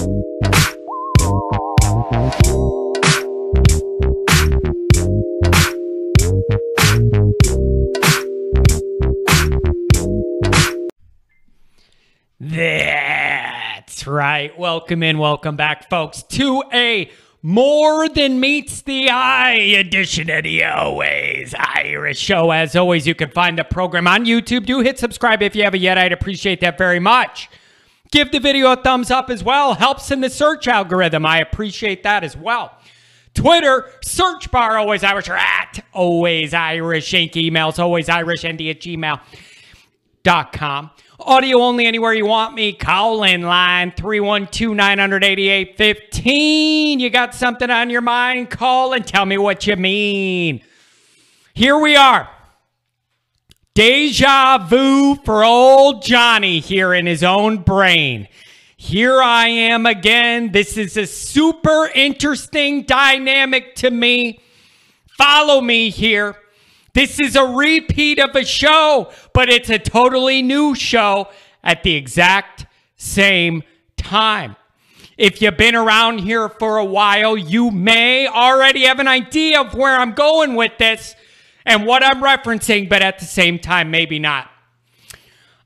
That's right. Welcome in, welcome back, folks, to a more than meets the eye edition of the Always Irish Show. As always, you can find the program on YouTube. Do hit subscribe if you haven't yet. I'd appreciate that very much. Give the video a thumbs up as well. Helps in the search algorithm. I appreciate that as well. Twitter, search bar always Irish or at always Irish Inc. Emails always Irish ND at gmail.com. Audio only anywhere you want me. Call in line 312 988 15. You got something on your mind? Call and tell me what you mean. Here we are. Deja vu for old Johnny here in his own brain. Here I am again. This is a super interesting dynamic to me. Follow me here. This is a repeat of a show, but it's a totally new show at the exact same time. If you've been around here for a while, you may already have an idea of where I'm going with this and what I'm referencing, but at the same time, maybe not.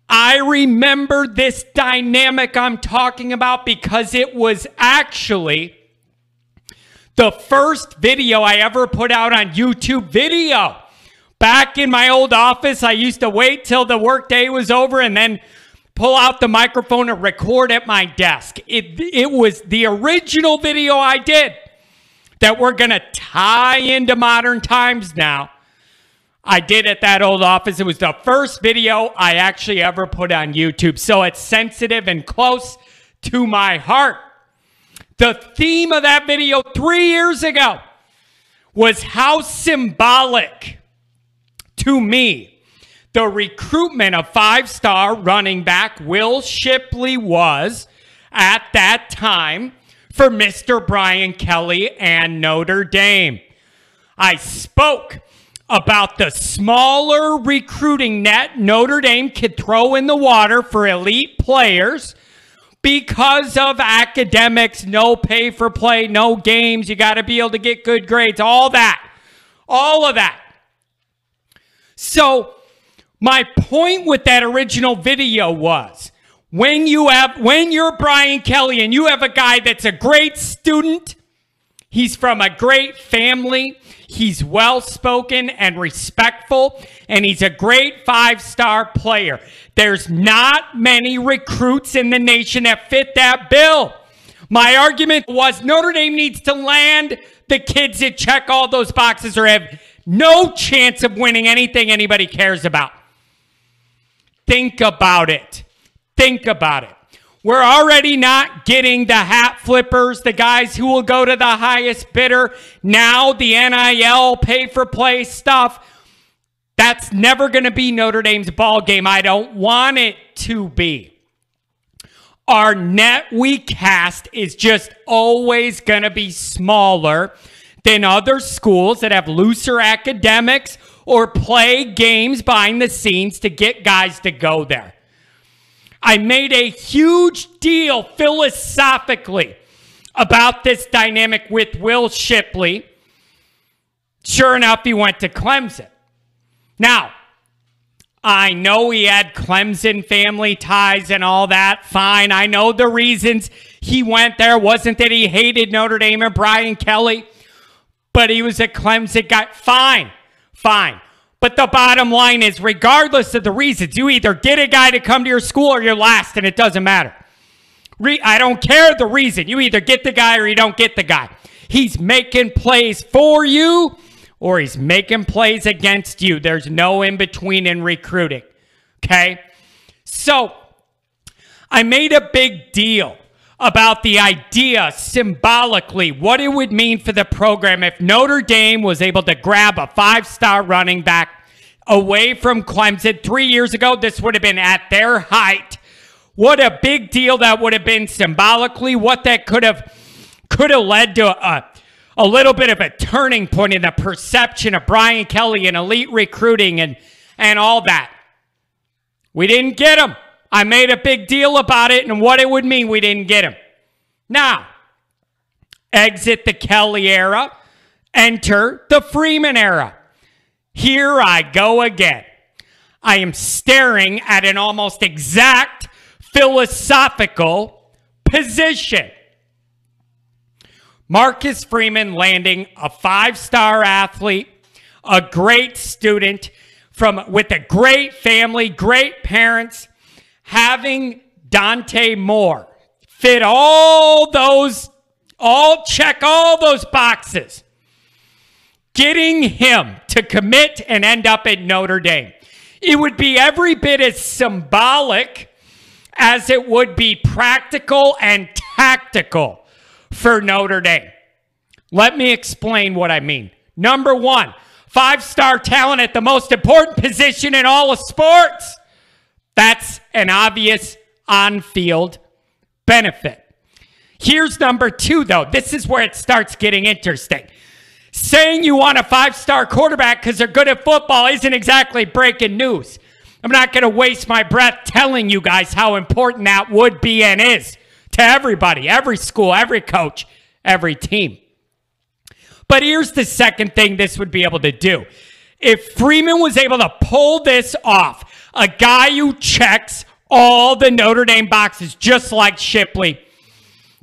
I remember this dynamic I'm talking about because it was actually the first video I ever put out on YouTube video. Back in my old office, I used to wait till the workday was over and then pull out the microphone and record at my desk. It, it was the original video I did that we're going to tie into modern times now. I did at that old office. It was the first video I actually ever put on YouTube. So it's sensitive and close to my heart. The theme of that video three years ago was how symbolic to me, the recruitment of five star running back Will Shipley was at that time for Mr. Brian Kelly and Notre Dame. I spoke about the smaller recruiting net Notre Dame could throw in the water for elite players because of academics, no pay for play, no games, you got to be able to get good grades, all that. All of that. So, my point with that original video was when you have when you're Brian Kelly and you have a guy that's a great student, he's from a great family, he's well spoken and respectful, and he's a great five-star player. There's not many recruits in the nation that fit that bill. My argument was Notre Dame needs to land the kids that check all those boxes or have no chance of winning anything anybody cares about. Think about it. Think about it. We're already not getting the hat flippers, the guys who will go to the highest bidder. Now, the NIL pay for play stuff. That's never going to be Notre Dame's ball game. I don't want it to be. Our net we cast is just always going to be smaller than other schools that have looser academics or play games behind the scenes to get guys to go there. I made a huge deal philosophically about this dynamic with Will Shipley. Sure enough, he went to Clemson. Now, I know he had Clemson family ties and all that. Fine. I know the reasons he went there wasn't that he hated Notre Dame or Brian Kelly but he was a Clemson guy. Fine, fine. But the bottom line is, regardless of the reasons, you either get a guy to come to your school or you're last, and it doesn't matter. Re- I don't care the reason. You either get the guy or you don't get the guy. He's making plays for you or he's making plays against you. There's no in between in recruiting. Okay? So I made a big deal about the idea symbolically, what it would mean for the program if Notre Dame was able to grab a five star running back away from Clemson. Three years ago, this would have been at their height. What a big deal that would have been symbolically, what that could have could have led to a, a little bit of a turning point in the perception of Brian Kelly and elite recruiting and, and all that. We didn't get him. I made a big deal about it and what it would mean we didn't get him. Now, exit the Kelly era, enter the Freeman era. Here I go again. I am staring at an almost exact philosophical position. Marcus Freeman landing a five star athlete, a great student from with a great family, great parents, having Dante Moore fit all those, all check all those boxes. Getting him to commit and end up at Notre Dame. It would be every bit as symbolic as it would be practical and tactical for Notre Dame. Let me explain what I mean. Number one, five star talent at the most important position in all of sports. That's an obvious on field benefit. Here's number two, though. This is where it starts getting interesting. Saying you want a five star quarterback because they're good at football isn't exactly breaking news. I'm not going to waste my breath telling you guys how important that would be and is to everybody, every school, every coach, every team. But here's the second thing this would be able to do. If Freeman was able to pull this off, a guy who checks all the Notre Dame boxes, just like Shipley,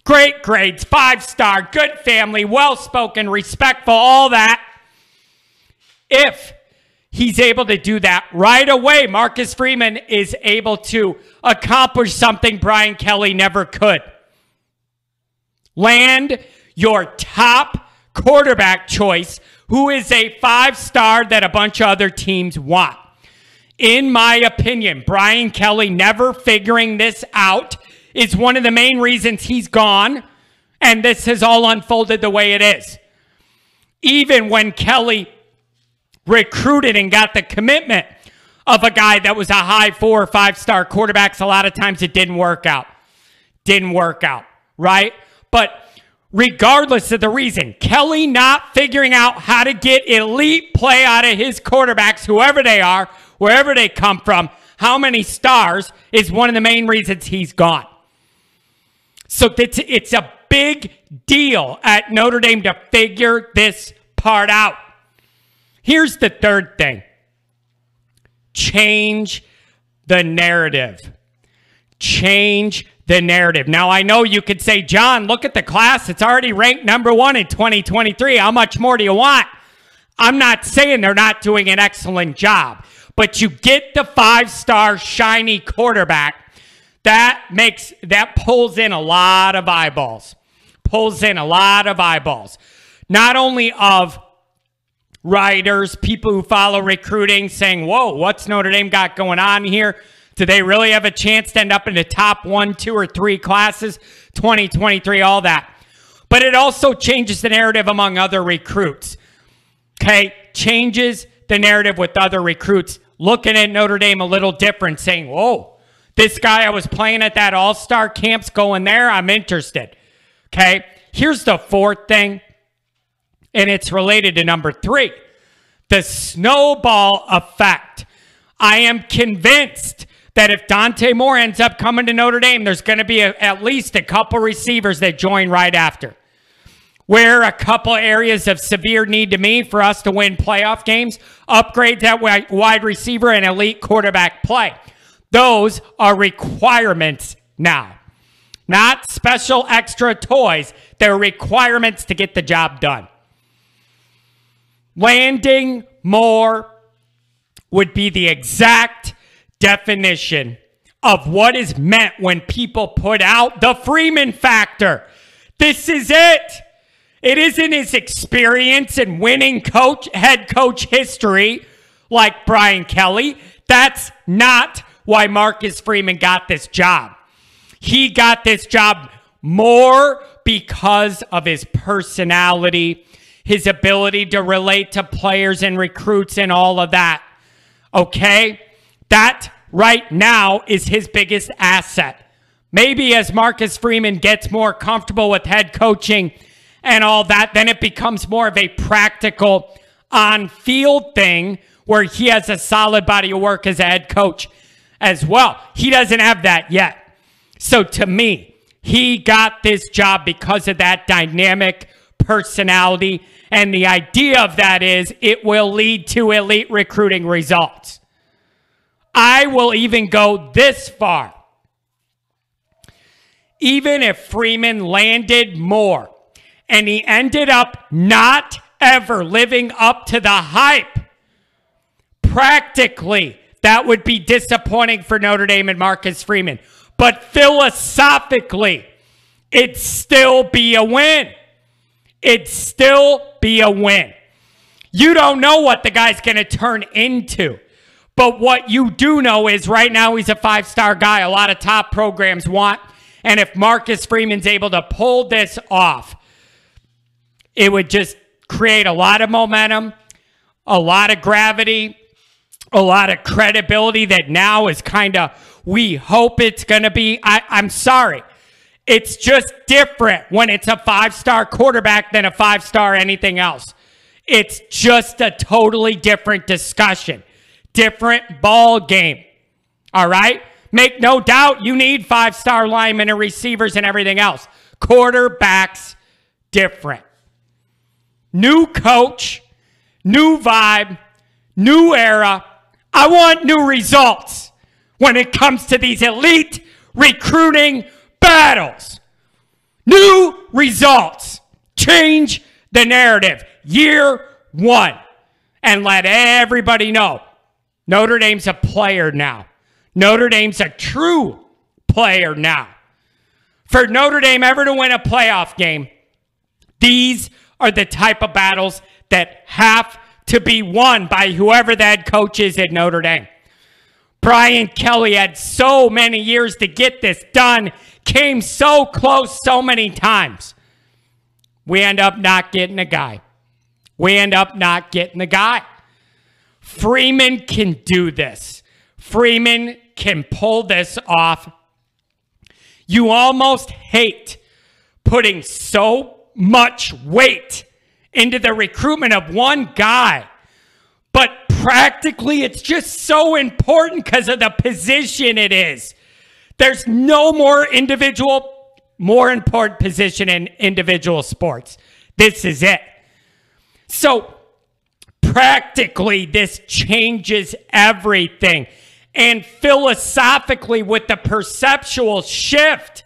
Great grades, five star, good family, well spoken, respectful, all that. If he's able to do that right away, Marcus Freeman is able to accomplish something Brian Kelly never could. Land your top quarterback choice, who is a five star that a bunch of other teams want. In my opinion, Brian Kelly never figuring this out is one of the main reasons he's gone, and this has all unfolded the way it is. Even when Kelly recruited and got the commitment of a guy that was a high four or five star quarterbacks, a lot of times it didn't work out. Didn't work out, right? But regardless of the reason, Kelly not figuring out how to get elite play out of his quarterbacks, whoever they are, wherever they come from, how many stars is one of the main reasons he's gone. So it's, it's a big deal at Notre Dame to figure this part out. Here's the third thing change the narrative. Change the narrative. Now, I know you could say, John, look at the class. It's already ranked number one in 2023. How much more do you want? I'm not saying they're not doing an excellent job, but you get the five star shiny quarterback that makes that pulls in a lot of eyeballs. Pulls in a lot of eyeballs. Not only of writers, people who follow recruiting saying, Whoa, what's Notre Dame got going on here? Do they really have a chance to end up in the top one, two, or three classes? 2023, all that. But it also changes the narrative among other recruits. Okay? Changes the narrative with other recruits looking at Notre Dame a little different, saying, Whoa, this guy I was playing at that all star camp's going there. I'm interested. Okay. Here's the fourth thing, and it's related to number three the snowball effect. I am convinced that if Dante Moore ends up coming to Notre Dame, there's going to be a, at least a couple receivers that join right after. Where a couple areas of severe need to me for us to win playoff games, upgrade that wide receiver and elite quarterback play. Those are requirements now, not special extra toys. They're requirements to get the job done. Landing Moore would be the exact definition of what is meant when people put out the Freeman factor. This is it. It isn't his experience and winning coach head coach history like Brian Kelly. That's not why Marcus Freeman got this job. He got this job more because of his personality, his ability to relate to players and recruits and all of that. Okay? That right now is his biggest asset. Maybe as Marcus Freeman gets more comfortable with head coaching and all that, then it becomes more of a practical on field thing where he has a solid body of work as a head coach as well. He doesn't have that yet. So to me, He got this job because of that dynamic personality. And the idea of that is it will lead to elite recruiting results. I will even go this far. Even if Freeman landed Moore and he ended up not ever living up to the hype, practically that would be disappointing for Notre Dame and Marcus Freeman. But philosophically, it'd still be a win. It'd still be a win. You don't know what the guy's going to turn into. But what you do know is right now he's a five star guy. A lot of top programs want. And if Marcus Freeman's able to pull this off, it would just create a lot of momentum, a lot of gravity, a lot of credibility that now is kind of, we hope it's going to be. I, I'm sorry. It's just different when it's a five star quarterback than a five star anything else. It's just a totally different discussion, different ball game. All right? Make no doubt you need five star linemen and receivers and everything else. Quarterbacks, different. New coach, new vibe, new era I want new results when it comes to these elite recruiting battles. New results. Change the narrative. Year one. And let everybody know Notre Dame's a player now. Notre Dame's a true player now. For Notre Dame ever to win a playoff game, these are the type of battles that have to be won by whoever that coach is at Notre Dame. Brian Kelly had so many years to get this done, came so close so many times. We end up not getting a guy. We end up not getting the guy. Freeman can do this. Freeman can pull this off. You almost hate putting so much weight into the recruitment of one guy. But practically, it's just so important because of the position it is. There's no more individual, more important position in individual sports. This is it. So, practically, this changes everything. And philosophically, with the perceptual shift,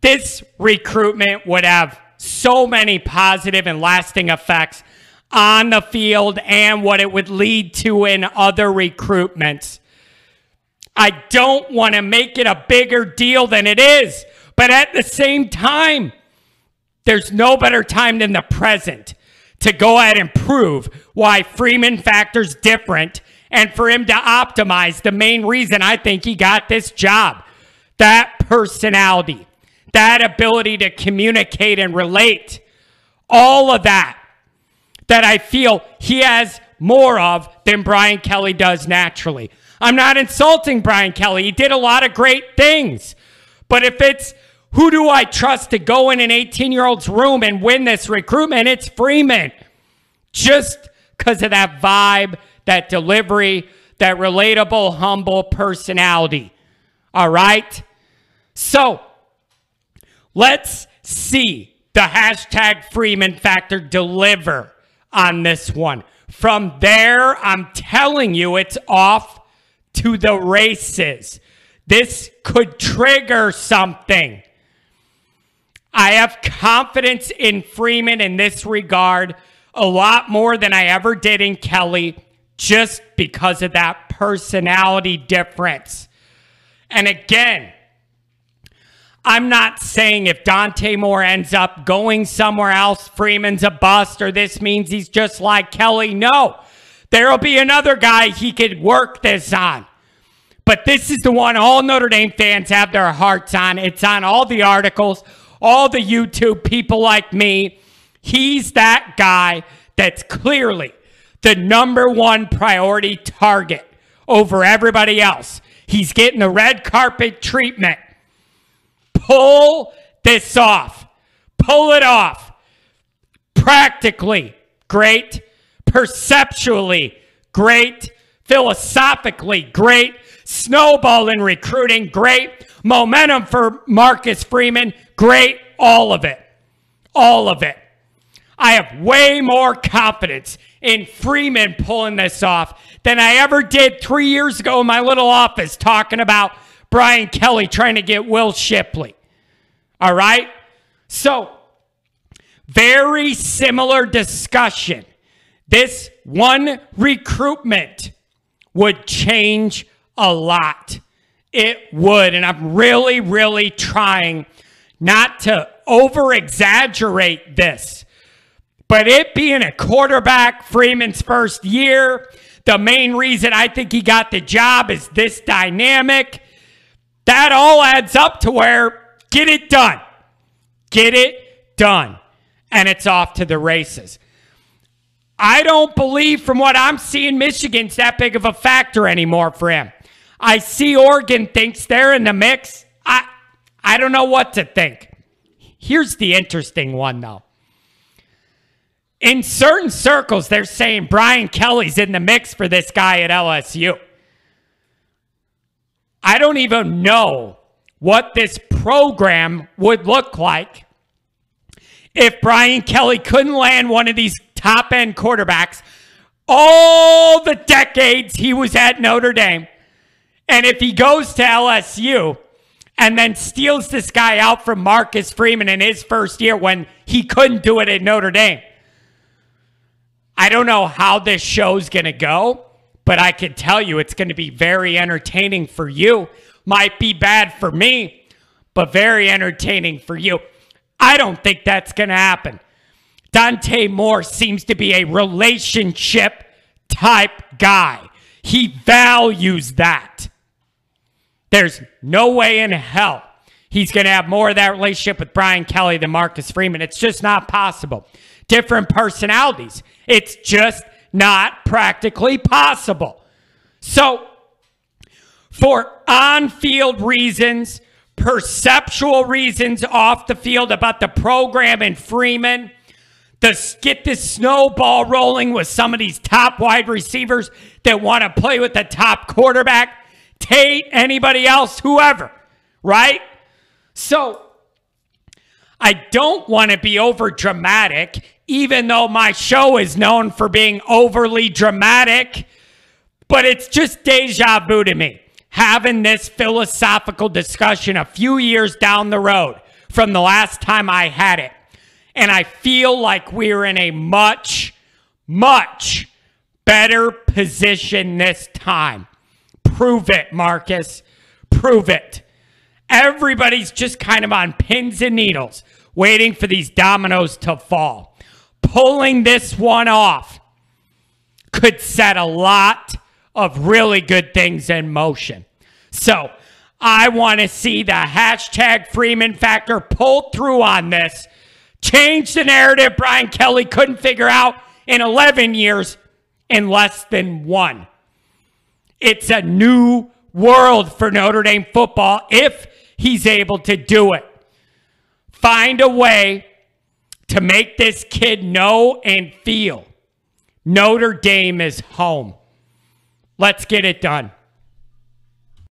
this recruitment would have so many positive and lasting effects on the field and what it would lead to in other recruitments. I don't want to make it a bigger deal than it is, but at the same time, there's no better time than the present to go ahead and prove why Freeman factors different and for him to optimize the main reason I think he got this job. That personality that ability to communicate and relate, all of that, that I feel he has more of than Brian Kelly does naturally. I'm not insulting Brian Kelly. He did a lot of great things. But if it's who do I trust to go in an 18 year old's room and win this recruitment, it's Freeman. Just because of that vibe, that delivery, that relatable, humble personality. All right? So, Let's see the hashtag Freeman Factor deliver on this one. From there, I'm telling you, it's off to the races. This could trigger something. I have confidence in Freeman in this regard a lot more than I ever did in Kelly just because of that personality difference. And again, I'm not saying if Dante Moore ends up going somewhere else, Freeman's a bust, or this means he's just like Kelly. No, there'll be another guy he could work this on. But this is the one all Notre Dame fans have their hearts on. It's on all the articles, all the YouTube people like me. He's that guy that's clearly the number one priority target over everybody else. He's getting the red carpet treatment. Pull this off. Pull it off. Practically great. Perceptually great. Philosophically great. snowball in recruiting, great. Momentum for Marcus Freeman, great. All of it. All of it. I have way more confidence in Freeman pulling this off than I ever did three years ago in my little office talking about Brian Kelly trying to get Will Shipley. All right? So, very similar discussion. This one recruitment would change a lot. It would. And I'm really, really trying not to over exaggerate this. But it being a quarterback, Freeman's first year, the main reason I think he got the job is this dynamic. That all adds up to where get it done. Get it done. And it's off to the races. I don't believe from what I'm seeing Michigan's that big of a factor anymore for him. I see Oregon thinks they're in the mix. I I don't know what to think. Here's the interesting one though. In certain circles, they're saying Brian Kelly's in the mix for this guy at LSU. I don't even know what this program would look like if Brian Kelly couldn't land one of these top end quarterbacks all the decades he was at Notre Dame. And if he goes to LSU and then steals this guy out from Marcus Freeman in his first year when he couldn't do it at Notre Dame, I don't know how this show's going to go, but I can tell you it's going to be very entertaining for you. Might be bad for me, but very entertaining for you. I don't think that's going to happen. Dante Moore seems to be a relationship type guy. He values that. There's no way in hell he's going to have more of that relationship with Brian Kelly than Marcus Freeman. It's just not possible. Different personalities. It's just not practically possible. So, for on field reasons, perceptual reasons off the field about the program and Freeman, to get this snowball rolling with some of these top wide receivers that want to play with the top quarterback, Tate, anybody else, whoever, right? So I don't want to be over dramatic, even though my show is known for being overly dramatic, but it's just deja vu to me having this philosophical discussion a few years down the road from the last time I had it. And I feel like we're in a much, much better position this time. Prove it, Marcus. Prove it. Everybody's just kind of on pins and needles, waiting for these dominoes to fall. Pulling this one off could set a lot of really good things in motion. So I want to see the hashtag Freeman factor pulled through on this Change the narrative Brian Kelly couldn't figure out in 11 years in less than one. It's a new world for Notre Dame football if he's able to do it. Find a way to make this kid know and feel Notre Dame is home. Let's get it done.